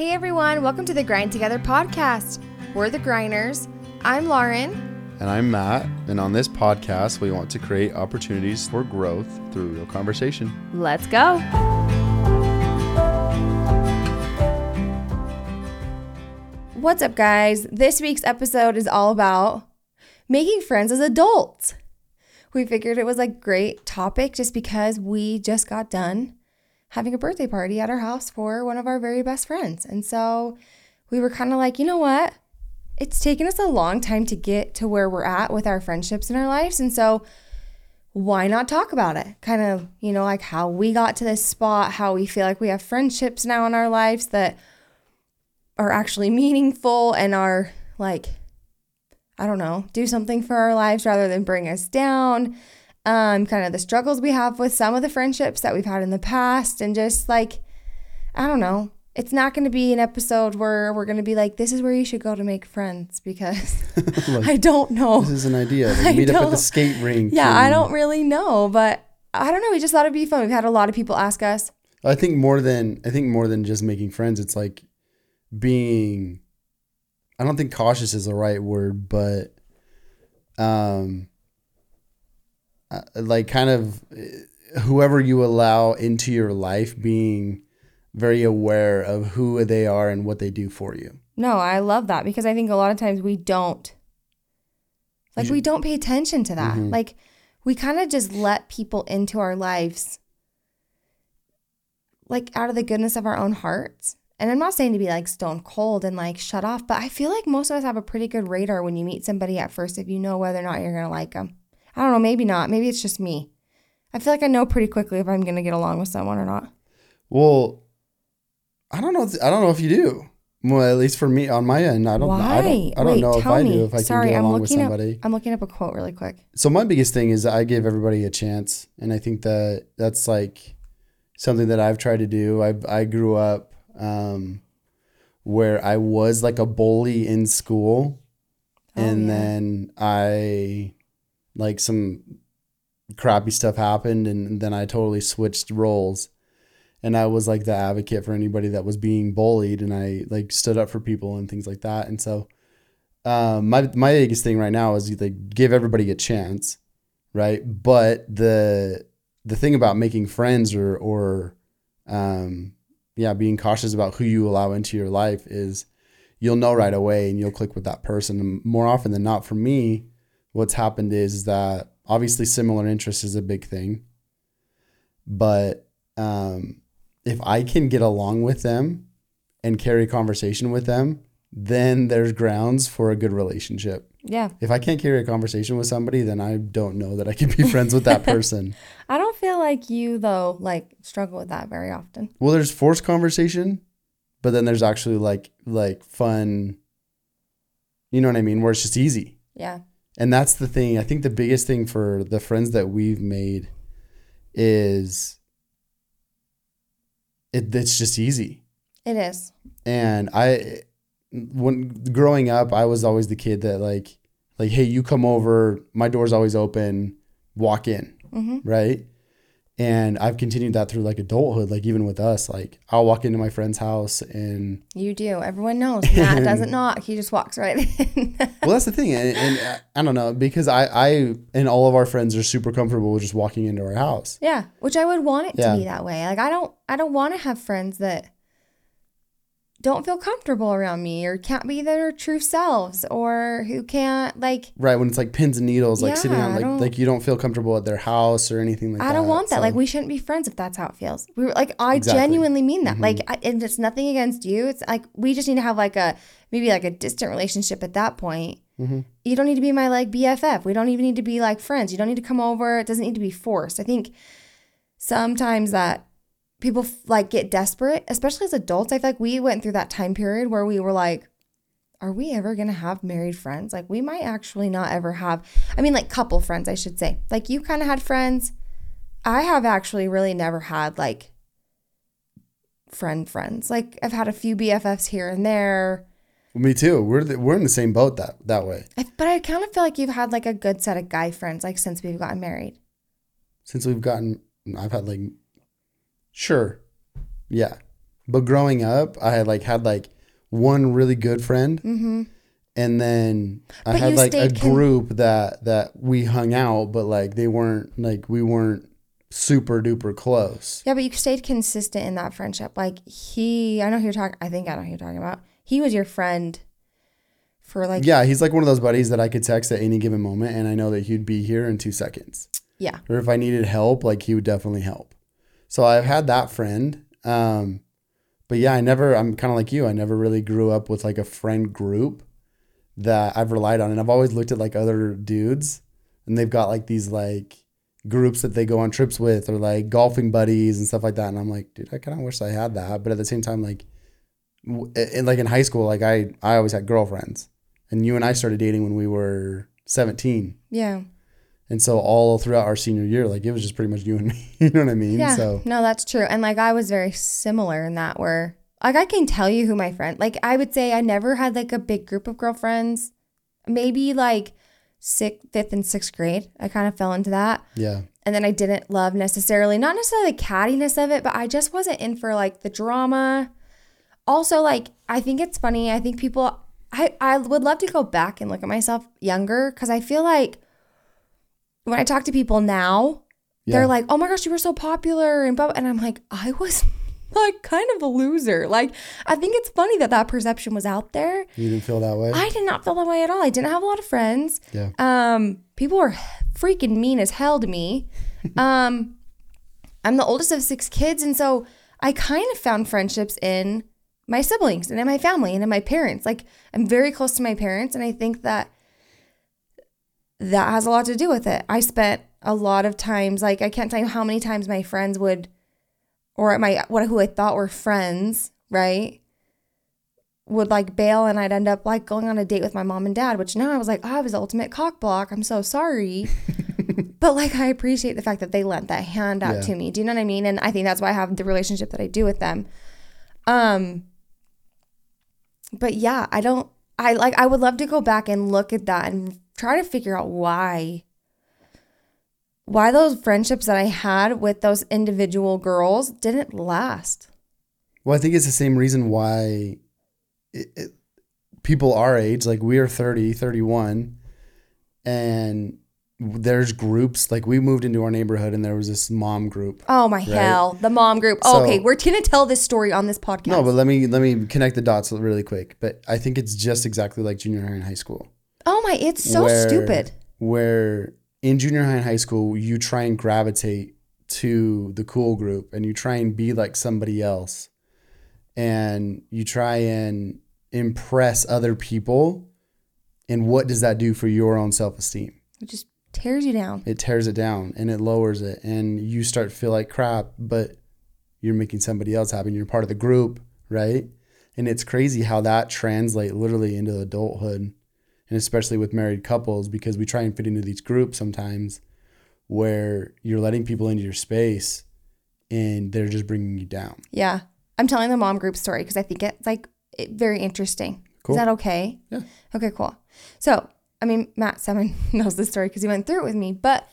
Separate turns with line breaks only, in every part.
Hey everyone, welcome to the Grind Together podcast. We're the Grinders. I'm Lauren.
And I'm Matt. And on this podcast, we want to create opportunities for growth through real conversation.
Let's go. What's up, guys? This week's episode is all about making friends as adults. We figured it was a great topic just because we just got done having a birthday party at our house for one of our very best friends. And so we were kind of like, you know what? It's taken us a long time to get to where we're at with our friendships in our lives. And so why not talk about it? Kind of, you know, like how we got to this spot, how we feel like we have friendships now in our lives that are actually meaningful and are like, I don't know, do something for our lives rather than bring us down um, kind of the struggles we have with some of the friendships that we've had in the past, and just like, I don't know. It's not going to be an episode where we're going to be like, this is where you should go to make friends because like, I don't know.
This is an idea. Like meet up at the skate rink.
Yeah, and... I don't really know, but I don't know. We just thought it'd be fun. We've had a lot of people ask us.
I think more than I think more than just making friends, it's like being. I don't think cautious is the right word, but um, uh, like kind of uh, whoever you allow into your life being very aware of who they are and what they do for you.
No, I love that because I think a lot of times we don't like we don't pay attention to that. Mm-hmm. Like we kind of just let people into our lives like out of the goodness of our own hearts. And I'm not saying to be like stone cold and like shut off, but I feel like most of us have a pretty good radar when you meet somebody at first if you know whether or not you're going to like them. I don't know, maybe not. Maybe it's just me. I feel like I know pretty quickly if I'm going to get along with someone or not.
Well, I don't know. I don't know if you do. Well, at least for me on my end, I don't. Why? I don't, I don't Wait, know if I me. do. If I Sorry, can get I'm along with somebody.
Up, I'm looking up a quote really quick.
So my biggest thing is I give everybody a chance, and I think that that's like something that I've tried to do. I I grew up um, where I was like a bully in school, oh, and yeah. then I like some crappy stuff happened and then I totally switched roles. And I was like the advocate for anybody that was being bullied and I like stood up for people and things like that. And so um, my my biggest thing right now is like give everybody a chance right? But the the thing about making friends or or um, yeah being cautious about who you allow into your life is you'll know right away and you'll click with that person. And more often than not for me what's happened is that obviously similar interests is a big thing. But um, if I can get along with them and carry conversation with them, then there's grounds for a good relationship.
Yeah.
If I can't carry a conversation with somebody, then I don't know that I can be friends with that person.
I don't feel like you though like struggle with that very often.
Well, there's forced conversation, but then there's actually like like fun you know what I mean, where it's just easy.
Yeah
and that's the thing i think the biggest thing for the friends that we've made is it, it's just easy.
It is.
And i when growing up i was always the kid that like like hey you come over my door's always open walk in mm-hmm. right and I've continued that through like adulthood, like even with us, like I'll walk into my friend's house and
you do. Everyone knows Matt doesn't knock; he just walks right in.
well, that's the thing, and, and, uh, I don't know because I, I and all of our friends are super comfortable with just walking into our house.
Yeah, which I would want it yeah. to be that way. Like I don't, I don't want to have friends that don't feel comfortable around me or can't be their true selves or who can't like
right when it's like pins and needles like yeah, sitting on like like you don't feel comfortable at their house or anything like
I
that.
I don't want that. So. Like we shouldn't be friends if that's how it feels. We were like I exactly. genuinely mean that. Mm-hmm. Like I, and it's nothing against you. It's like we just need to have like a maybe like a distant relationship at that point. Mm-hmm. You don't need to be my like BFF. We don't even need to be like friends. You don't need to come over. It doesn't need to be forced. I think sometimes that people like get desperate, especially as adults. I feel like we went through that time period where we were like, are we ever going to have married friends? Like, we might actually not ever have, I mean, like couple friends, I should say. Like, you kind of had friends. I have actually really never had like friend friends. Like, I've had a few BFFs here and there.
Me too. We're the, we're in the same boat that that way.
I, but I kind of feel like you've had like a good set of guy friends like since we've gotten married.
Since we've gotten, I've had like Sure. Yeah. But growing up, I had like had like one really good friend, and then I
Mm-hmm. But
had like a
con-
group that that we hung out, but like they weren't like we weren't super duper close.
Yeah, but you stayed consistent in that friendship. Like he, I know who you're talking. I think I know who you're talking about. He was your friend for like
Yeah, he's like one of those buddies that I could text at any given moment, and I know that he'd be here in two seconds.
yeah.
or if I needed help, like he would definitely help. So I've had that friend. Um, but yeah, I never, I'm kind of like you. I never really grew up with like a friend group that I've relied on. And I've always looked at like other dudes and they've got like these like groups that they go on trips with or like golfing buddies and stuff like that. And I'm like, dude, I kind of wish I had that. But at the same time, like, in, like in high school, like I, I always had girlfriends and you and I started dating when we were 17.
Yeah.
And so all throughout our senior year, like it was just pretty much you and me. you know what I mean?
Yeah.
So
No, that's true. And like I was very similar in that where like I can tell you who my friend like I would say I never had like a big group of girlfriends. Maybe like sixth, fifth, and sixth grade. I kind of fell into that.
yeah,
And then I didn't love necessarily, not necessarily the cattiness of it, but I just wasn't in for like the drama. Also, like, I think it's funny. I think people, I, I would love to go back and look at myself younger because I feel like when I talk to people now,
yeah,
they're like, oh my gosh, you were so popular. And, blah, blah. and I'm like, I was like kind of a loser. Like, I think it's funny that that perception was out there.
you didn't feel that way.
I did not feel that way at all. I didn't have a lot of friends.
yeah,
Um, people were freaking mean as hell to me. Um, I'm the oldest of six kids, and so I kind of found friendships in my siblings and in my family and in my parents. Like I'm very close to my parents, and I think that that has a lot to do with it. I spent a lot of times, like I can't tell you how many times my friends would, or my what who I thought were friends, right? would like bail and I'd end up like going on a date with my mom and dad, which now I was like, oh, I was the ultimate cock block. I'm so sorry. but like I appreciate the fact that they lent that hand out
Yeah.
to me. Do you know what I mean? And I think that's why I have the relationship that I do with them. Um but yeah, I don't I like I would love to go back and look at that and try to figure out why why those friendships that I had with those individual girls didn't last.
Well, I think it's the same reason why it, it, people our age, like we are 30, 31, and there's groups. Like we moved into our neighborhood and there was this mom group.
Oh my hell, the mom group. Oh,
So-
okay, we're gonna tell this story on this podcast.
No, but let me let me connect the dots really quick. But I think it's just exactly like junior high and high school.
Oh my, it's so
where-
stupid.
Where in junior high and high school, you try and gravitate to the cool group and you try and be like somebody else. And you try and impress other people. And what does that do for your own self esteem?
It just tears you down.
It tears it down and it lowers it. And you start to feel like crap, but you're making somebody else happy. and You're part of the group, right? And it's crazy how that translate literally into adulthood and especially with married couples because we try and fit into these groups sometimes where you're letting people into your space and they're just bringing you down.
Yeah, I'm telling the mom group story because I think it's like it, very interesting.
Cool.
Is that okay?
Yeah.
Okay, cool. So, I mean, Matt Seven knows this story because he went through it with me. But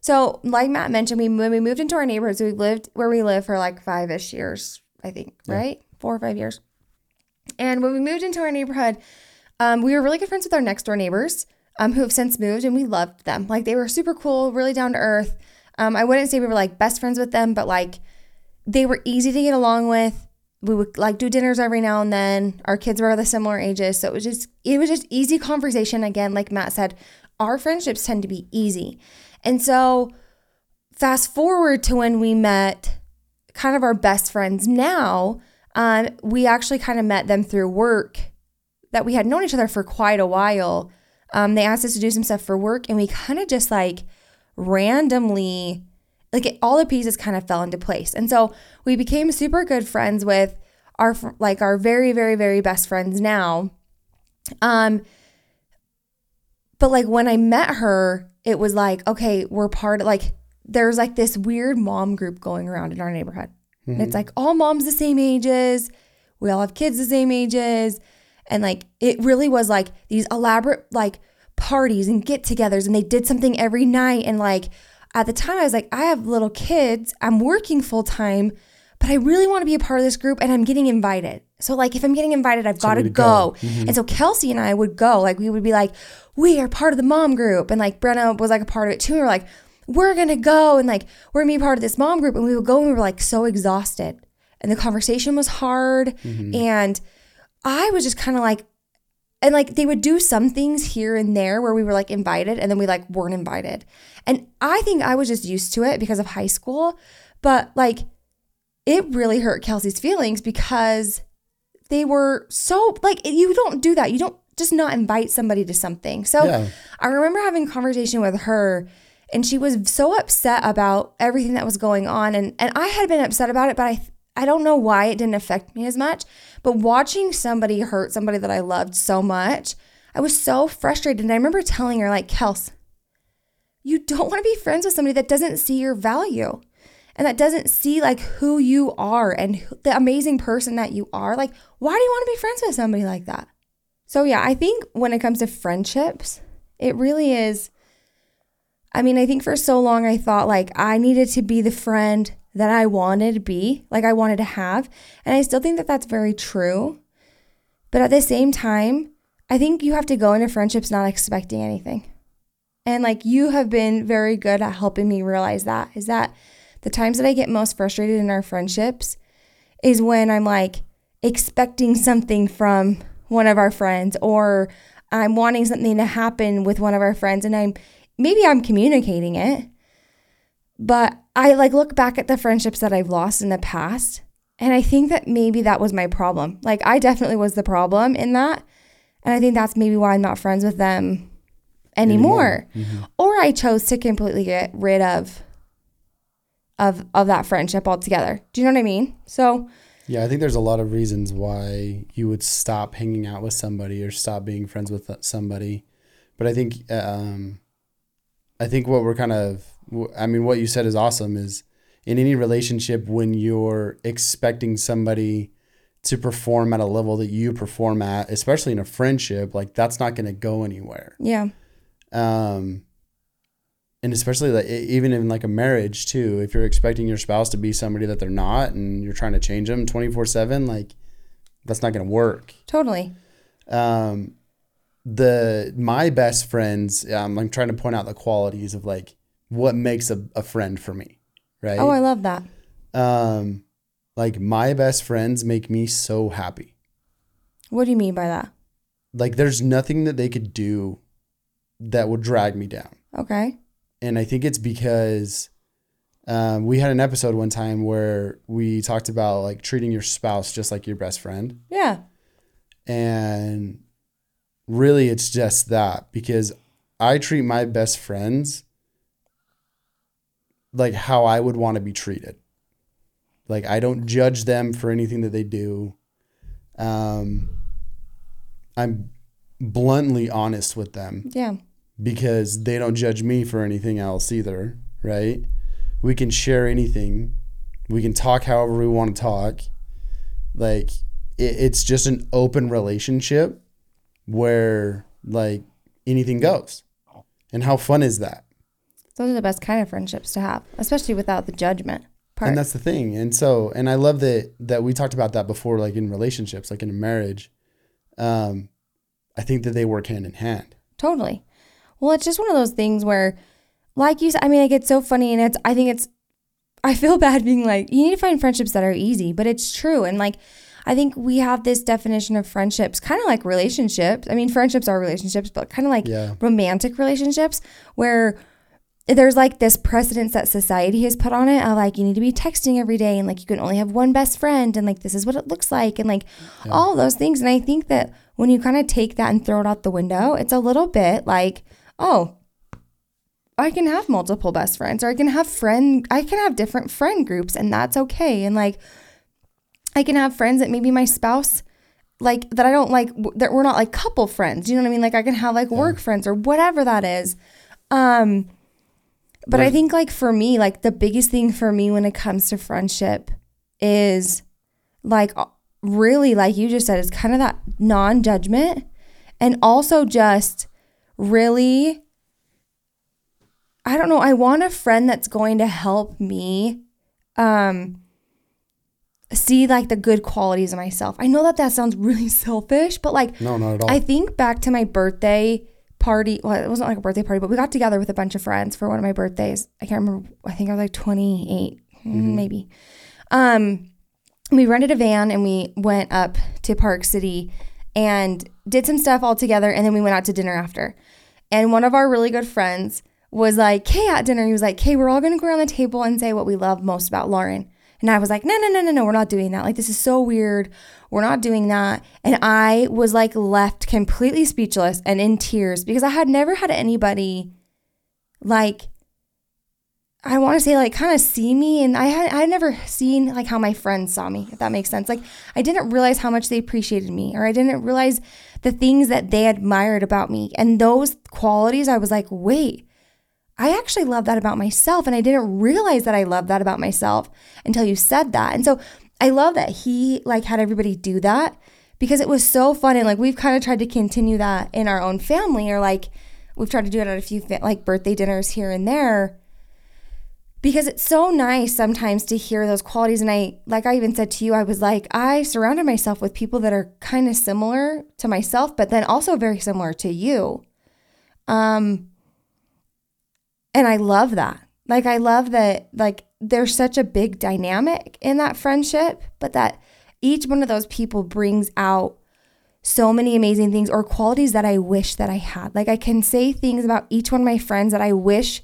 so, like Matt mentioned, we when we moved into our neighborhood, we lived where we live for like five ish years, I think, right? Four or five years. And when we moved into our neighborhood, um, we were really good friends with our next door neighbors, um, who have since moved, and we loved them. Like they were super cool, really down to earth. Um, I wouldn't say we were like best friends with them, but like they were easy to get along with. We would like do dinners every now and then. Our kids were the similar ages, so it was just it was just easy conversation. Again, like Matt said, our friendships tend to be easy, and so fast forward to when we met, kind of our best friends now. Um, we actually kind of met them through work that we had known each other for quite a while. Um, they asked us to do some stuff for work, and we kind of just like randomly, like it, all the pieces kind of fell into place. And so we became super good friends with our like our very very very best friends now. Um, but like when I met her, it was like okay, we're part of like there's like this weird mom group going around in our neighborhood. And it's like all moms the same ages. We all have kids the same ages. And like it really was like these elaborate like parties and get togethers and they did something every night. And like at the time I was like, I have little kids, I'm working full time, but I really want to be a part of this group and I'm getting invited. So like if I'm getting invited, I've got to go.
go. Mm-hmm.
And so Kelsey and I would go. Like we would be like, we are part of the mom group. And like Brenna was like a part of it too. And we are like, we're gonna go and like we're gonna be part of this mom group. And we would go and we were like so exhausted. And the conversation was hard. Mm-hmm. And I was just kind of like, and like they would do some things here and there where we were like invited and then we like weren't invited. And I think I was just used to it because of high school. But like it really hurt Kelsey's feelings because they were so like you don't do that. You don't just not invite somebody to something. So
Yeah.
I remember having a conversation with her and she was so upset about everything that was going on and and I had been upset about it but I I don't know why it didn't affect me as much, but watching somebody hurt somebody that I loved so much, I was so frustrated and I remember telling her like, "Kels, you don't want to be friends with somebody that doesn't see your value." And that doesn't see like who you are and the amazing person that you are. Like, why do you want to be friends with somebody like that? So, yeah, I think when it comes to friendships, it really is. I mean, I think for so long I thought like I needed to be the friend that I wanted to be, like I wanted to have. And I still think that that's very true. But at the same time, I think you have to go into friendships not expecting anything. And like you have been very good at helping me realize that is that the times that I get most frustrated in our friendships is when I'm like expecting something from one of our friends or I'm wanting something to happen with one of our friends and I'm maybe I'm communicating it but I like look back at the friendships that I've lost in the past and I think that maybe that was my problem. Like I definitely was the problem in that. And I think that's maybe why I'm not friends with them anymore. Or I chose to completely get rid of of of that friendship altogether. Do you know what I mean? So
Yeah, I think there's a lot of reasons why you would stop hanging out with somebody or stop being friends with somebody. But I think, um, I think what we're kind of, I mean, what you said is awesome. Is in any relationship when you're expecting somebody to perform at a level that you perform at, especially in a friendship, like that's not going to go anywhere.
yeah.
Um, and especially like even in like a marriage too, if you're expecting your spouse to be somebody that they're not, and you're trying to change them 24 seven, like that's not going to work.
Totally.
Um, the my best friends, um, I'm trying to point out the qualities of like what makes a, a friend for me, right?
Oh, I love that.
um, like my best friends make me so happy.
What do you mean by that?
Like there's nothing that they could do that would drag me down.
Okay.
and I think it's because um, we had an episode one time where we talked about like treating your spouse just like your best friend,
Yeah.
and really it's just that because I treat my best friends like how I would want to be treated. Like I don't judge them for anything that they do. Um, I'm bluntly honest with them
Yeah.
because they don't judge me for anything else either, right? We can share anything. We can talk however we want to talk. Like it, it's just an open relationship where like anything goes. And how fun is that?
Those are the best kind of friendships to have, especially without the judgment part.
And that's the thing. And so, and I love that that we talked about that before, like in relationships, like in a marriage. Um, I think that they work hand in hand.
Totally. Well, it's just one of those things where, like you said, I mean, like it's so funny, and it's. I think it's. I feel bad being like you need to find friendships that are easy, but it's true, and like. I think we have this definition of friendships, kind of like relationships. I mean, friendships are relationships, but kind of like
Yeah.
romantic relationships where there's like this precedence that society has put on it of like you need to be texting every day and like you can only have one best friend and like this is what it looks like and like all those things. And I think that when you kind of take that and throw it out the window, it's a little bit like, oh, I can have multiple best friends or I can have friend I can have different friend groups and that's okay. And like I can have friends that maybe my spouse like that I don't like that we're not like couple friends. You know what I mean? Like I can have like work friends or whatever that is. Um but I think like for me, like the biggest thing for me when it comes to friendship is like really like you just said it's kind of that non-judgment and also just really I don't know, I want a friend that's going to help me um see like the good qualities of myself. I know that that sounds really selfish, but like
No, not at all.
I think back to my birthday party. Well, it wasn't like a birthday party, but we got together with a bunch of friends for one of my birthdays. I can't remember. I think I was like 28, mm, maybe. Um, we rented a van and we went up to Park City and did some stuff all together. And then we went out to dinner after. And one of our really good friends was like, Kay, at dinner, he was like, Kay, we're all going to go around the table and say what we love most about Lauren. And I was like, no, no, no, no, no, we're not doing that. Like, this is so weird. We're not doing that. And I was like left completely speechless and in tears because I had never had anybody like, I want to say like kind of see me. And I had, I had never seen like how my friends saw me, if that makes sense. Like, I didn't realize how much they appreciated me or I didn't realize the things that they admired about me. And those qualities, I was like, wait, I actually love that about myself. And I didn't realize that I love that about myself until you said that. And so I love that he like had everybody do that because it was so fun. And like we've kind of tried to continue that in our own family or like we've tried to do it at a few like birthday dinners here and there because it's so nice sometimes to hear those qualities and i like i even said to you i was like i surrounded myself with people that are kind of similar to myself but then also very similar to you um and i love that like i love that like there's such a big dynamic in that friendship but that each one of those people brings out so many amazing things or qualities that i wish that i had like i can say things about each one of my friends that i wish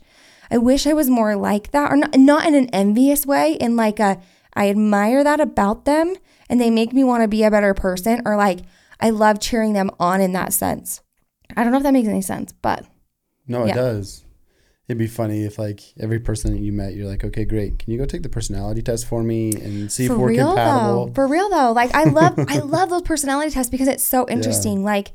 I wish I was more like that, or not, not in an envious way, in like a, I admire that about them and they make me want to be a better person, or like I love cheering them on in that sense. I don't know if that makes any sense, but
no, it
yeah.
does. It'd be funny if like every person that you met, you're like, okay, great. Can you go take the personality test for me and see
for
if we're
real
compatible?
though, for real though, like I love, I love those personality tests because it's so interesting. Like,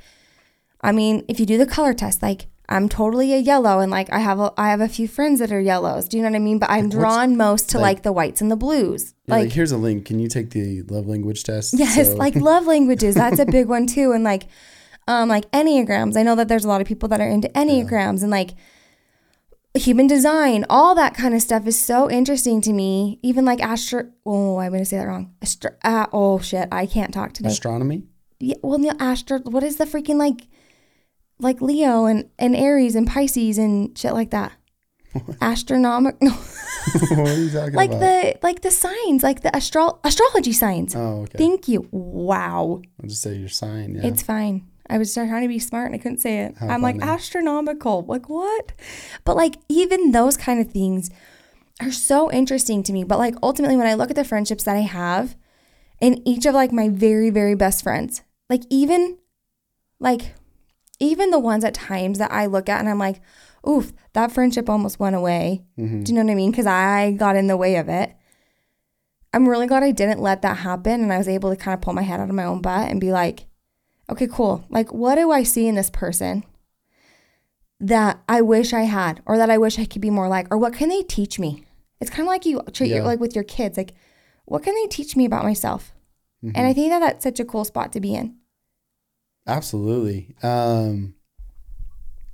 I mean, if you do the color test, like I'm totally a yellow, and like I have a, I have a few friends that are yellows. Do you know what I mean? But I'm
what's-
drawn most to
like-
like, the whites and the blues.
Like,
like
here's a link. Can you take the love language test?
Yes,
So-
like love languages. That's a big one too. And like, um, like enneagrams. I know that there's a lot of people that are into enneagrams and like human design. All that kind of stuff is so interesting to me. Even like astro. Oh, I'm gonna say that wrong. Astro. Uh, oh shit, I can't talk today.
astronomy.
yeah, well, no, astro. What is the freaking like, like Leo and and Aries and Pisces and shit like that. Astronomical.
what are you talking
like
about?
the like the signs, like the astro astrology signs.
oh, okay.
Thank you. Wow.
I'll just say your sign. Yeah.
It's fine. I was trying to be smart and I couldn't say it.
How
I'm like astronomical. Like what? But like even those kind of things are so interesting to me. But like ultimately when I look at the friendships that I have and each of like my very, very best friends, like even like even the ones at times that I look at and I'm like, oof, that friendship almost went away.
Mhm.
Do you know what I mean? Because I got in the way of it. I'm really glad I didn't let that happen and I was able to kind of pull my head out of my own butt and be like, okay, cool. Like, what do I see in this person that I wish I had or that I wish I could be more like? Or what can they teach me? It's kind of like you treat your, like with your kids. Like, what can they teach me about myself?
Mhm.
And I think that that's such a cool spot to be in.
Absolutely. Um,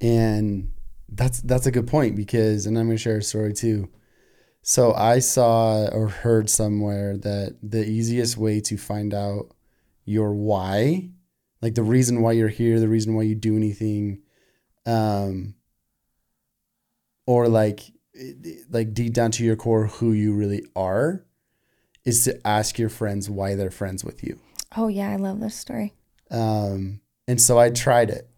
and that's that's a good point because, and I'm going to share a story too. So I saw or heard somewhere that the easiest way to find out your why, like the reason why you're here, the reason why you do anything, um, or like like deep down to your core who you really are, is to ask your friends why they're friends with you.
Oh, yeah. I love this story.
Um, and so I tried it,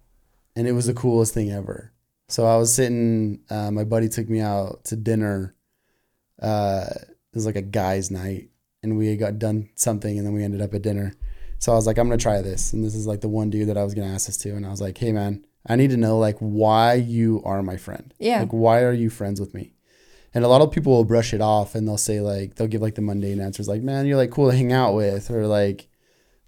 and it was the coolest thing ever. So I was sitting. Uh, my buddy took me out to dinner. Uh, it was like a guys' night, and we got done something, and then we ended up at dinner. So I was like, I'm gonna try this, and this is like the one dude that I was gonna ask this to, and I was like, Hey man, I need to know like why you are my friend.
Yeah.
Like why are you friends with me? And a lot of people will brush it off, and they'll say like they'll give like the mundane answers, like man, you're like cool to hang out with, or like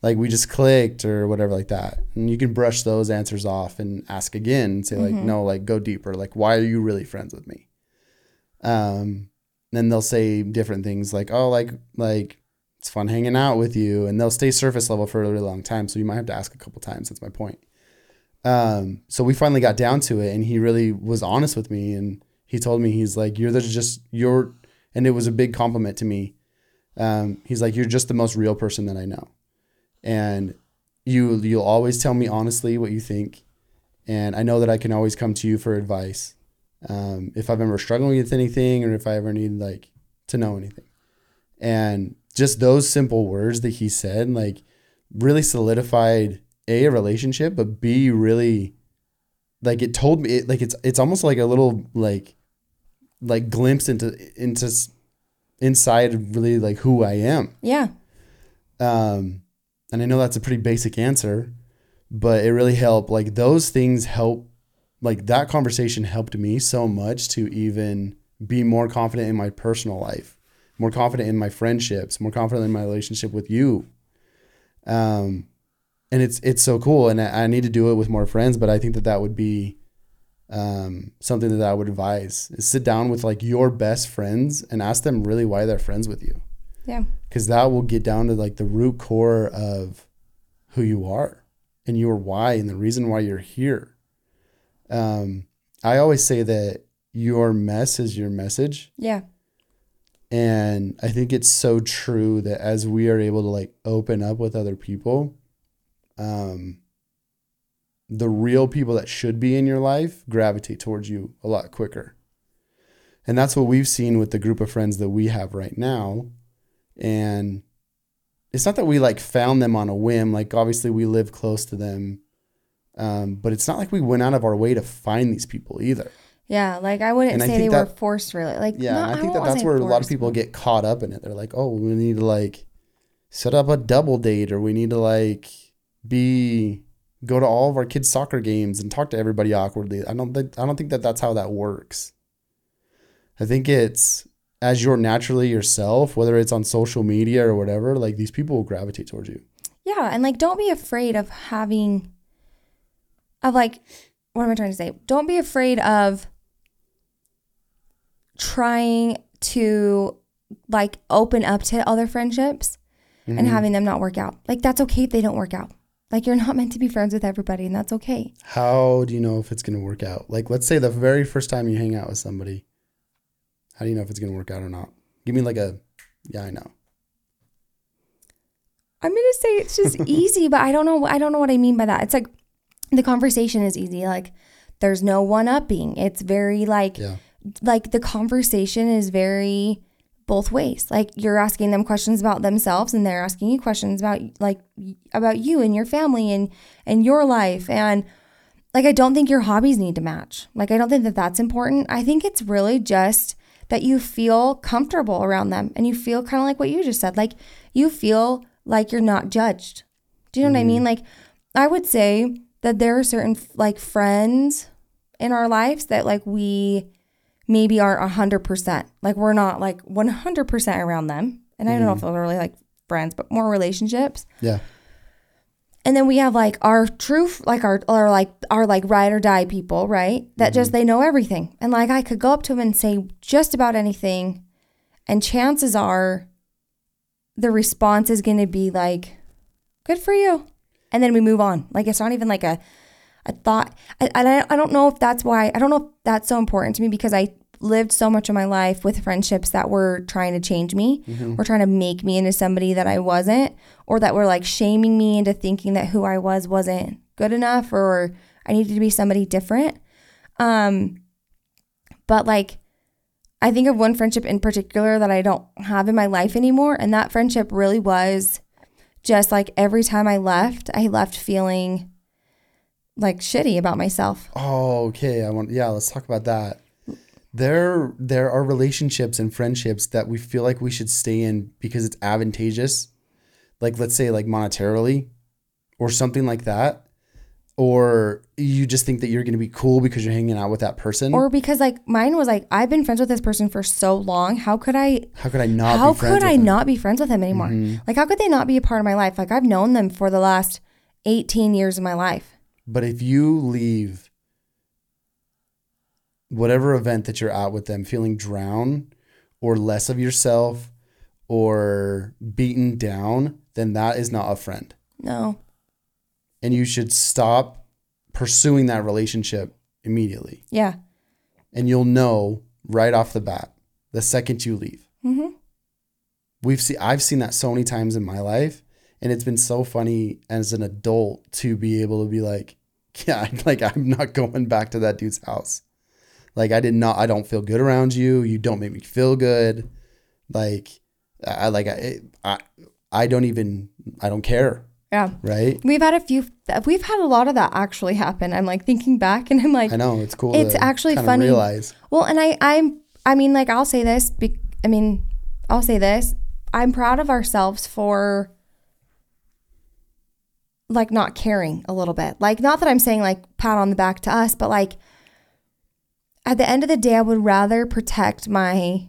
like we just clicked or whatever like that and you can brush those answers off and ask again and say like no like go deeper like why are you really friends with me um then they'll say different things like oh like like it's fun hanging out with you and they'll stay surface level for a really long time so you might have to ask a couple times that's my point. Um so we finally got down to it and he really was honest with me and he told me he's like you're just you're and it was a big compliment to me. Um, he's like, you're just the most real person that I know, and you you'll always tell me honestly what you think, and I know that I can always come to you for advice, um, if i've ever struggling with anything or if I ever need like to know anything, and just those simple words that he said like really solidified a, a relationship, but b really like it told me it, like it's it's almost like a little like like glimpse into into inside really like who I am.
Yeah.
Um, and I know that's a pretty basic answer, but it really helped. Like those things help. Like that conversation helped me so much to even be more confident in my personal life, more confident in my friendships, more confident in my relationship with you. Um, and it's it's so cool, and I, I need to do it with more friends. But I think that that would be um, something that I would advise is sit down with like your best friends and ask them really why they're friends with you
Yeah.
because that will get down to like the root core of who you are and your why and the reason why you're here. Um, I always say that your mess is your message.
Yeah.
And I think it's so true that as we are able to like open up with other people, um, the real people that should be in your life gravitate towards you a lot quicker. And that's what we've seen with the group of friends that we have right now. And it's not that we like found them on a whim. Like obviously we live close to them. Um, but it's not like we went out of our way to find these people either.
Yeah. Like I wouldn't
And I
say they
think
were forced really. Like
Yeah,
no,
and I think that that's where a lot of people get caught up in it. They're like, "Oh, we need to like set up a double date, or we need to like be go to all of our kids' soccer games and talk to everybody awkwardly." I don't think I don't think that that's how that works. I think it's as you're naturally yourself, whether it's on social media or whatever. Like these people will gravitate towards you.
Yeah, and like don't be afraid of having of like what am I trying to say? Don't be afraid of trying to like open up to other friendships
Mm-hmm.
and having them not work out. Like that's okay if they don't work out. Like you're not meant to be friends with everybody and that's okay.
How do you know if it's going to work out? Like, let's say the very first time you hang out with somebody, how do you know if it's going to work out or not? Give me like a, yeah, I know.
I'm gonna say it's just easy, but I don't know. I don't know what I mean by that. It's like the conversation is easy. Like there's no one upping. It's very like
Yeah.
Like the conversation is very both ways. Like you're asking them questions about themselves, and they're asking you questions about like about you and your family and and your life. And like I don't think your hobbies need to match. Like I don't think that that's important. I think it's really just that you feel comfortable around them and you feel kind of like what you just said. Like you feel like you're not judged. Do you know what I mean? Mm-hmm. Like I would say that there are certain like friends in our lives that like we maybe aren't 100%. Like we're not like 100% around them. And I don't know mm-hmm. if they're really like friends, but more relationships.
Yeah.
And then we have like our true, like our, or like our like ride or die people, right? That just mm-hmm. they know everything. And like I could go up to them and say just about anything. And chances are the response is going to be like, good for you. And then we move on. Like it's not even like a, a thought. I- And I, I don't know if that's why, I don't know if that's so important to me because I lived so much of my life with friendships that were trying to change me or trying to make me into somebody that I wasn't or that were like shaming me into thinking that who I was wasn't good enough or I needed to be somebody different. Um, but like, I think of one friendship in particular that I don't have in my life anymore. And that friendship really was just like every time I left, I left feeling like shitty about myself.
Oh, okay. I want. Yeah, let's talk about that. There, there are relationships and friendships that we feel like we should stay in because it's advantageous, like let's say like monetarily, or something like that, or you just think that you're going to be cool because you're hanging out with that person.
Or because like mine was like, I've been friends with this person for so long. How could I
how could I not?
how
be friends
could I
them?
not be friends with him anymore? Mm-hmm. Like how could they not be a part of my life? Like I've known them for the last 18 years of my life.
But if you leave whatever event that you're at with them feeling drowned or less of yourself or beaten down, then that is not a friend.
No.
And you should stop pursuing that relationship immediately.
Yeah.
And you'll know right off the bat the second you leave.
Mm-hmm.
we've seen I've seen that so many times in my life, and it's been so funny as an adult to be able to be like, yeah, like I'm not going back to that dude's house. Like I did not. I don't feel good around you. You don't make me feel good. Like I like I I, I don't even I don't care.
Yeah.
Right.
We've had a few, we've had a lot of that actually happen. I'm like thinking back and I'm like,
I know it's cool.
It's actually funny.
Realize.
well, and I, I'm, I mean, like, I'll say this, be, I mean, I'll say this. I'm proud of ourselves for like not caring a little bit. Like, not that I'm saying like pat on the back to us, but like at the end of the day, I would rather protect my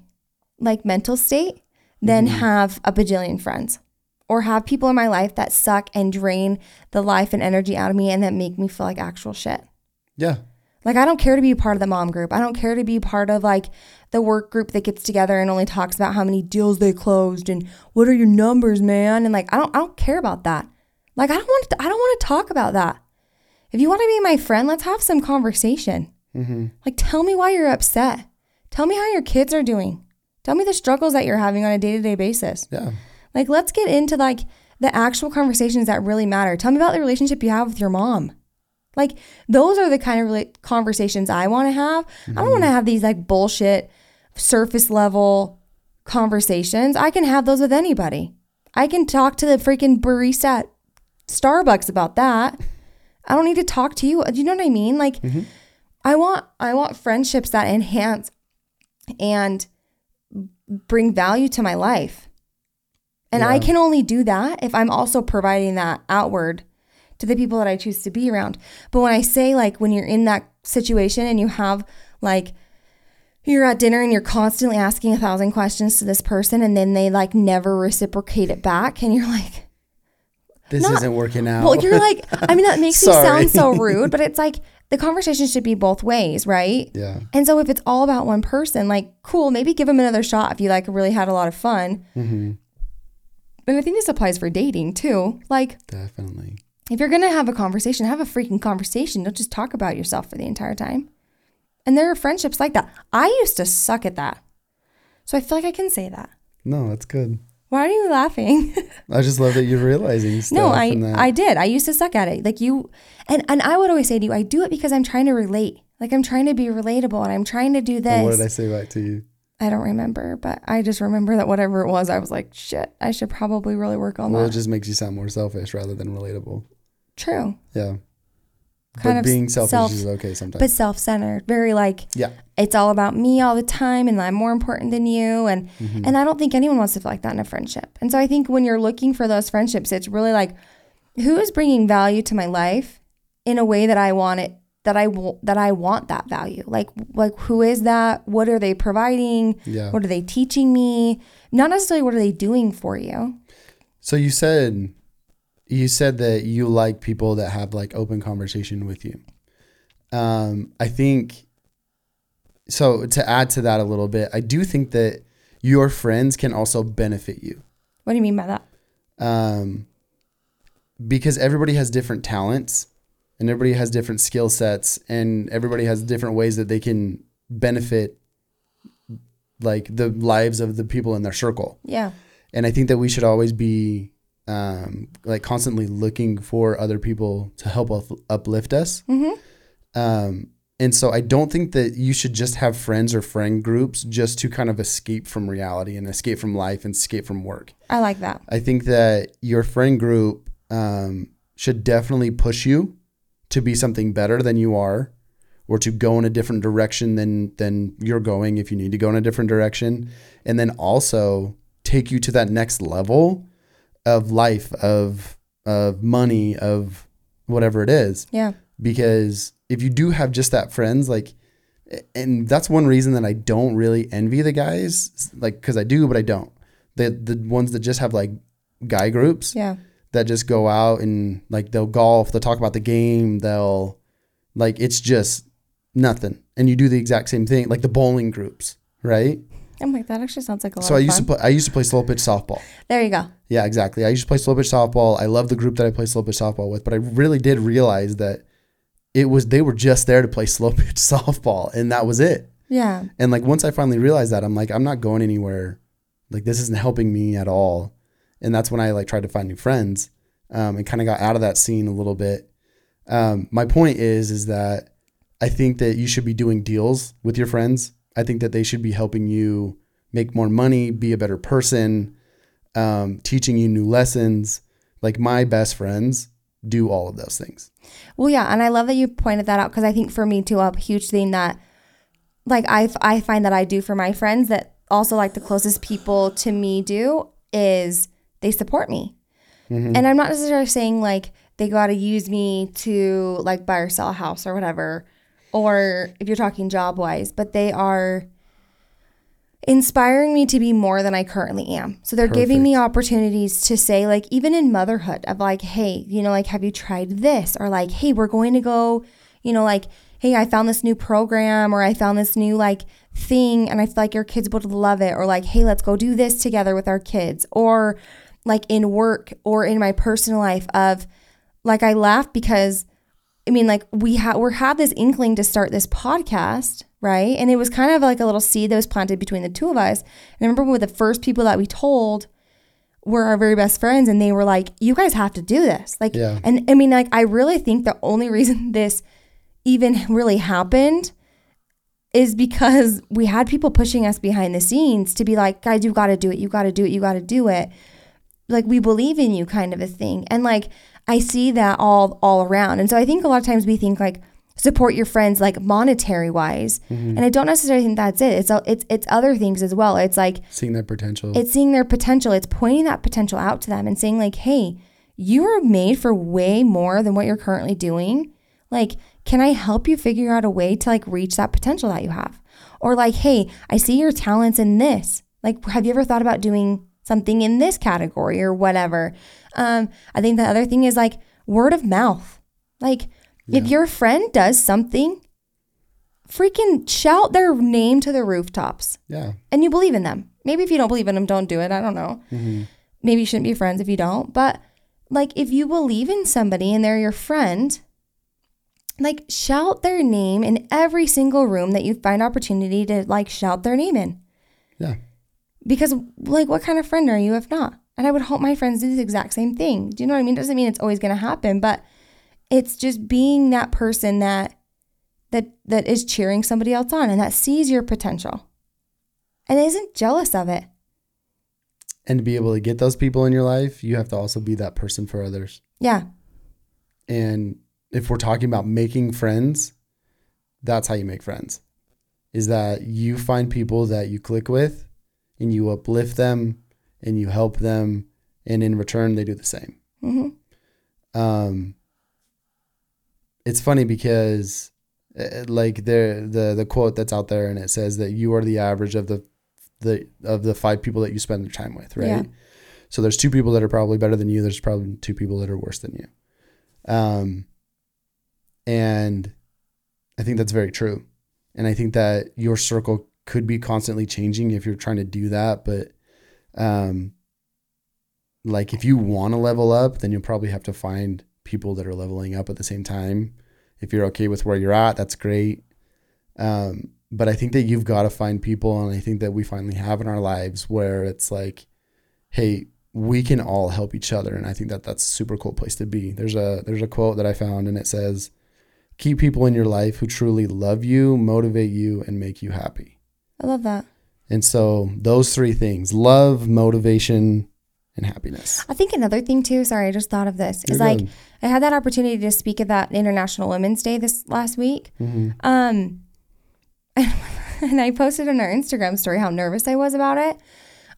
like mental state than mm-hmm. have a bajillion friends or have people in my life that suck and drain the life and energy out of me and that make me feel like actual shit.
Yeah.
Like I don't care to be part of the mom group. I don't care to be part of like the work group that gets together and only talks about how many deals they closed and what are your numbers, man? And like I don't I don't care about that. Like I don't want to, I don't want to talk about that. If you want to be my friend, let's have some conversation. Mm-hmm. Like tell me why you're upset. Tell me how your kids are doing. Tell me the struggles that you're having on a day-to-day basis.
Yeah.
Like let's get into like the actual conversations that really matter. Tell me about the relationship you have with your mom. Like those are the kind of rela- conversations I want to have. I don't want to mm-hmm. have these like bullshit surface level conversations. I can have those with anybody. I can talk to the freaking barista Starbucks about that. I don't need to talk to you. Do you know what I mean? Like mm-hmm. I want I want friendships that enhance and bring value to my life. And I can only do that if I'm also providing that outward to the people that I choose to be around. But when I say like when you're in that situation and you have like you're at dinner and you're constantly asking a thousand questions to this person and then they like never reciprocate it back and you're like
This
Not-
isn't working out.
well, you're like, I mean, that makes
you
sound so rude, but it's like the conversation should be both ways, right?
yeah.
And so if it's all about one person, like, cool, maybe give them another shot if you like really had a lot of fun.
Mm-hmm.
And I think this applies for dating too. Like,
Definitely.
if you're gonna have a conversation, have a freaking conversation. Don't just talk about yourself for the entire time. And there are friendships like that. I used to suck at that. So I feel like I can say that.
No, that's good.
Why are you laughing?
I just love that you're realizing stuff.
No, I. I did. I used to suck at it. Like you and and I would always say to you, I do it because I'm trying to relate. Like I'm trying to be relatable and I'm trying to do this.
And what did I say back to you?
I don't remember, but I just remember that whatever it was, I was like, shit, I should probably really work on that.
Well, it just makes you sound more selfish rather than relatable.
True.
Yeah.
Kind
but
of
being selfish
self-
is okay sometimes.
But self centered. Very like
yeah.
it's all about me all the time and I'm more important than you and
Mm-hmm.
and I don't think anyone wants to feel like that in a friendship. And so I think when you're looking for those friendships, it's really like who is bringing value to my life in a way that I want it that I will that I want that value. Like like who is that? What are they providing?
Yeah.
What are they teaching me? Not necessarily what are they doing for you.
So you said you said that you like people that have like open conversation with you. Um, I think so to add to that a little bit, I do think that your friends can also benefit you.
What do you mean by that?
Um, because everybody has different talents and everybody has different skill sets and everybody has different ways that they can benefit like the lives of the people in their circle
Yeah.
and I think that we should always be um, like constantly looking for other people to help up, uplift us.
Mhm.
Um, and so I don't think that you should just have friends or friend groups just to kind of escape from reality and escape from life and escape from work.
I like that.
I think that your friend group um, should definitely push you to be something better than you are or to go in a different direction than than you're going if you need to go in a different direction and then also take you to that next level of life of of money of whatever it is
Yeah.
because if you do have just that friends like and that's one reason that I don't really envy the guys like cuz I do but I don't the the ones that just have like guy groups
Yeah.
that just go out and like they'll golf they'll talk about the game they'll like it's just nothing and you do the exact same thing like the bowling groups right
I'm like, that actually sounds like a lot
so
of
I used
fun.
to play I used to play slow pitch softball
there you go.
yeah, exactly. I used to play slow pitch softball. I love the group that I play slow pitch softball with, but I really did realize that it was they were just there to play slow pitch softball, and that was it.
Yeah.
And like once I finally realized that, I'm like, I'm not going anywhere Like this isn't helping me at all. And that's when I like tried to find new friends um, and kind of got out of that scene a little bit. Um, my point is, is that I think that you should be doing deals with your friends. I think that they should be helping you make more money, be a better person, um, teaching you new lessons. Like my best friends do all of those things.
Well, yeah, and I love that you pointed that out because I think for me too, a huge thing that, like I I find that I do for my friends that also like the closest people to me do is they support me, and I'm not necessarily saying like they got to use me to like buy or sell a house or whatever, or if you're talking job wise, but they are inspiring me to be more than I currently am. So they're giving me opportunities to say, like, even in motherhood, of like, hey, you know, like, have you tried this? Or like, hey, we're going to go, you know, like, hey, I found this new program or I found this new like thing and I feel like your kids would love it. Or like, hey, let's go do this together with our kids. Or like in work or in my personal life of like I laugh because I mean, like we have we have this inkling to start this podcast, right? And it was kind of like a little seed that was planted between the two of us. And I remember with the first people that we told were our very best friends, and they were like, "You guys have to do this." Like,
Yeah.
and I mean, like I really think the only reason this even really happened is because we had people pushing us behind the scenes to be like, "Guys, you got to do it. You got to do it. You got to do it." Like we believe in you, kind of a thing, and like I see that all all around. And so I think a lot of times we think like support your friends like monetary wise, mm-hmm. and I don't necessarily think that's it. It's it's it's other things as well. It's like
Seeing their potential.
it's seeing their potential. It's pointing that potential out to them and saying like, "Hey, you are made for way more than what you're currently doing. Like, can I help you figure out a way to like reach that potential that you have?" Or like, "Hey, I see your talents in this. Like, have you ever thought about doing something in this category or whatever?" Um, I think the other thing is like word of mouth. Like, if your friend does something, freaking shout their name to the rooftops
yeah.
and you believe in them. Maybe if you don't believe in them, don't do it. I don't know. Maybe you shouldn't be friends if you don't. But like if you believe in somebody and they're your friend, like shout their name in every single room that you find opportunity to like shout their name in.
Yeah.
Because like what kind of friend are you if not? And I would hope my friends do the exact same thing. Do you know what I mean? doesn't mean it's always gonna happen, but it's just being that person that that that is cheering somebody else on and that sees your potential and isn't jealous of it.
And to be able to get those people in your life, you have to also be that person for others.
Yeah.
And if we're talking about making friends, that's how you make friends. Is that you find people that you click with and you uplift them and you help them and in return they do the same.
hmm
Um it's funny because uh, like there the the quote that's out there and it says that you are the average of the the of the five people that you spend your time with, right?
Yeah.
So there's two people that are probably better than you. There's probably two people that are worse than you. Um, and I think that's very true. And I think that your circle could be constantly changing if you're trying to do that. But, um, like if you want to level up, then you'll probably have to find people that are leveling up at the same time. If you're okay with where you're at, that's great. Um, but I think that you've got to find people, and I think that we finally have in our lives where it's like, hey, we can all help each other, and I think that that's a super cool place to be. There's a there's a quote that I found, and it says, "Keep people in your life who truly love you, motivate you, and make you happy."
I love that.
And so those three things: love, motivation, and happiness.
I think another thing too, sorry, I just thought of this, is
You're
like
good.
I had that opportunity to speak at that International Women's Day this last week.
Mhm.
Um, and I posted on our Instagram story how nervous I was about it.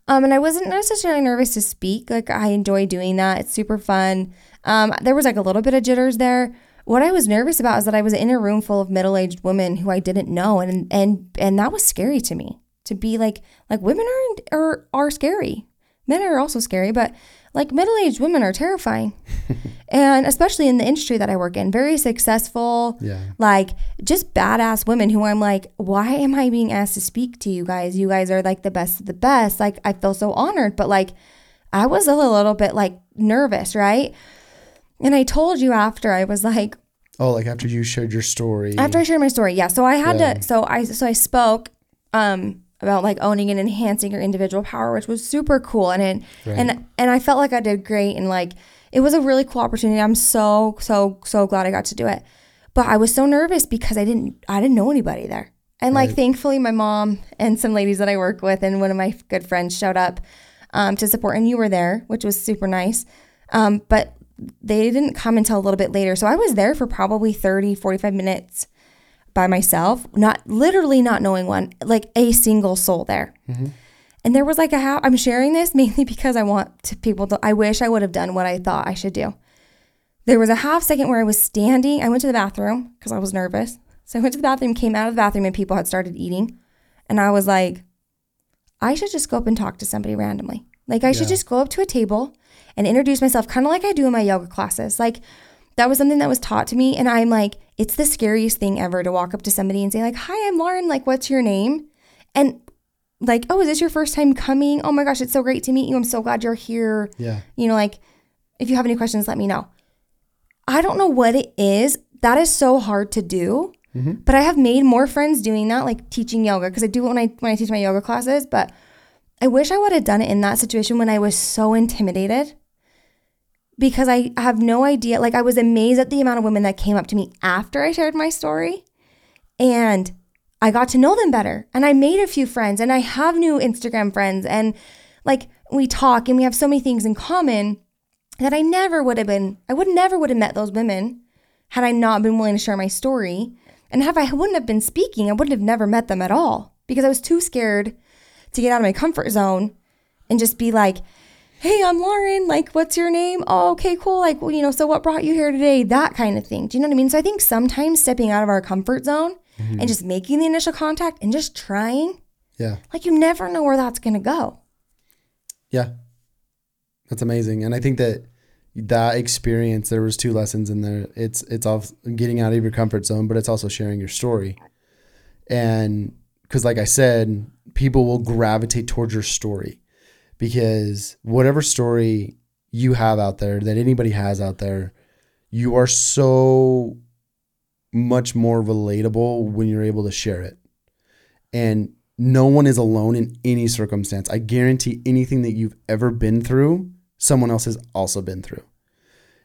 Um, and I wasn't necessarily nervous to speak. Like I enjoy doing that. It's super fun. Um, there was like a little bit of jitters there. What I was nervous about is that I was in a room full of middle-aged women who I didn't know, and and and that was scary to me. To be like like women are are are scary. Men are also scary, but like middle-aged women are terrifying. and especially in the industry that I work in, very successful,
Yeah.
like just badass women who I'm like, why am I being asked to speak to you guys? You guys are like the best of the best. Like I feel so honored, but like I was a little bit like nervous, right? And I told you after I was like,
Oh, like after you shared your story.
after I shared my story, yeah. So I had
Yeah.
to. So I so I spoke um about like owning and enhancing your individual power, which was super cool. And it,
Right.
and and I felt like I did great and like it was a really cool opportunity. I'm so so so glad I got to do it. But I was so nervous because I didn't I didn't know anybody there. And like
Right.
thankfully my mom and some ladies that I work with and one of my good friends showed up um, to support and you were there, which was super nice. Um, but they didn't come until a little bit later. So I was there for probably 30, 45 minutes by myself, not literally not knowing one, like a single soul there. Mm-hmm. And there was like a how I'm sharing this mainly because I want to people to, I wish I would have done what I thought I should do. There was a half second where I was standing. I went to the bathroom because I was nervous. So I went to the bathroom, came out of the bathroom, and people had started eating. And I was like, I should just go up and talk to somebody randomly. Like, I should just go up to a table and introduce myself, kind of like I do in my yoga classes. Like, that was something that was taught to me. And I'm like, it's the scariest thing ever to walk up to somebody and say, like, hi, I'm Lauren. Like, what's your name? And like, oh, is this your first time coming? Oh my gosh, it's so great to meet you. I'm so glad you're here
Yeah.
you know, like if you have any questions, let me know. I don't know what it is. That is so hard to do. Mm-hmm. But I have made more friends doing that, like teaching yoga, because I do it when I when I teach my yoga classes. But I wish I would have done it in that situation when I was so intimidated. Because I have no idea. Like I was amazed at the amount of women that came up to me after I shared my story. And I got to know them better. And I made a few friends and I have new Instagram friends. And like we talk and we have so many things in common that I never would have been, I would never would have met those women had I not been willing to share my story. And if I wouldn't have been speaking, I wouldn't have never met them at all because I was too scared to get out of my comfort zone and just be like, hey, I'm Lauren. Like, what's your name? Oh, okay, cool. Like, well, you know, so what brought you here today? That kind of thing. Do you know what I mean? So I think sometimes stepping out of our comfort zone and mm-hmm. just making the initial contact and just trying,
Yeah.
like, you never know where that's going to go.
Yeah. That's amazing. And I think that that experience, there was two lessons in there. It's it's off getting out of your comfort zone, but it's also sharing your story. And because like I said, people will gravitate towards your story because whatever story you have out there that anybody has out there, you are so much more relatable when you're able to share it. And no one is alone in any circumstance. I guarantee anything that you've ever been through, someone else has also been through.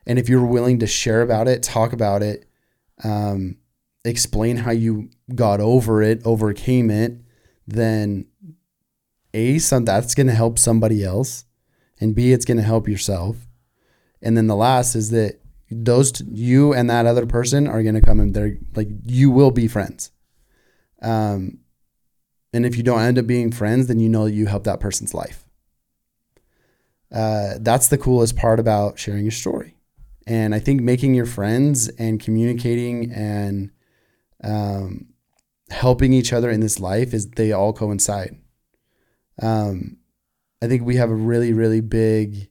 And if you're willing to share about it, talk about it, um, explain how you got over it, overcame it, then A, some, that's going to help somebody else. And B, it's going to help yourself. And then the last is that those t- you and that other person are going to come and they're like you will be friends. Um, and if you don't end up being friends, then you know you helped that person's life. Uh, that's the coolest part about sharing your story. And I think making your friends and communicating and um, helping each other in this life is they all coincide. Um, I think we have a really, really big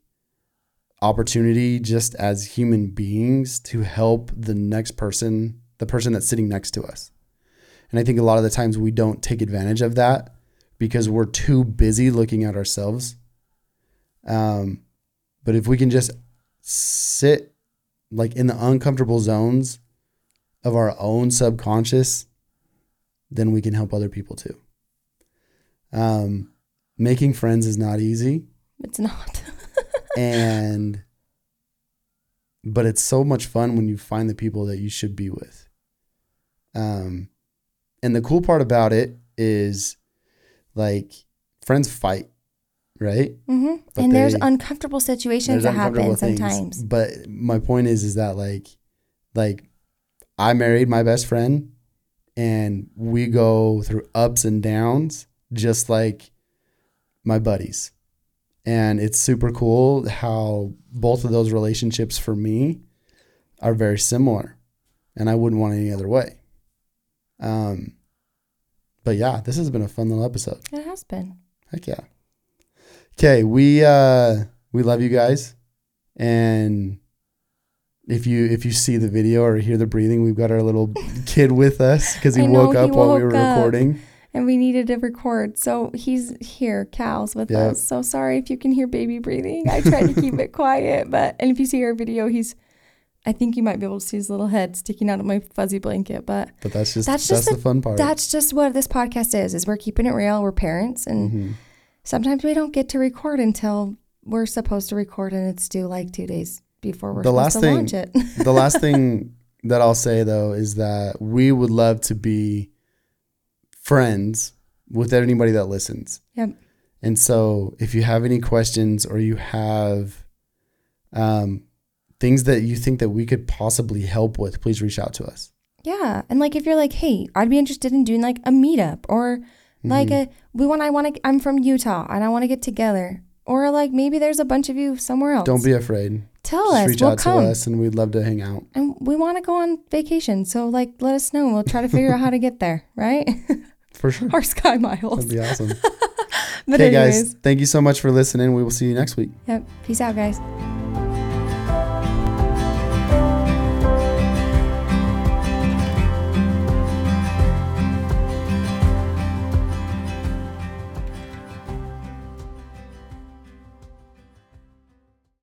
opportunity just as human beings to help the next person, the person that's sitting next to us. And I think a lot of the times we don't take advantage of that because we're too busy looking at ourselves. Um, but if we can just sit like in the uncomfortable zones of our own subconscious, then we can help other people too. Um, making friends is not easy
It's not.
and but it's so much fun when you find the people that you should be with um and the cool part about it is like friends fight right Mm-hmm.
And there's uncomfortable situations
There's
that happen
things.
sometimes.
but my point is is that like like i married my best friend and we go through ups and downs just like my buddies and it's super cool how both of those relationships for me are very similar and i wouldn't want it any other way um but yeah this has been a fun little episode
It has been.
Heck yeah. Okay, we uh we love you guys. And if you if you see the video or hear the breathing, we've got our little kid with us because he
know,
woke
he
up while we were
up.
recording.
And we needed to record. So he's here, Cal's with
Yeah.
us. So sorry if you can hear baby breathing. I tried to keep it quiet, but and if you see our video, he's I think you might be able to see his little head sticking out of my fuzzy blanket, but
But that's just
That's
that's,
just
the fun part.
that's just what this podcast is. Is we're keeping it real. We're parents, and
Mhm.
sometimes we don't get to record until we're supposed to record, and it's due like two days before we're
The
supposed
last
to
thing-
launch it.
the last thing that I'll say though is that we would love to be friends with anybody that listens.
Yep.
And so if you have any questions or you have um, things that you think that we could possibly help with, please reach out to us.
Yeah, and like if you're like, hey, I'd be interested in doing like a meetup or like
Mhm.
a we want I want to I'm from Utah and I want to get together or like maybe there's a bunch of you somewhere else.
Don't be afraid.
tell
Just
us.
reach
we'll
out
come.
to us and we'd love to hang out.
And we want to go on vacation, so like let us know. We'll try to figure out how to get there, right?
For sure.
or sky miles.
That'd be awesome.
But
okay,
anyways,
guys. Thank you so much for listening. We will see you next week.
yep. Peace out, guys.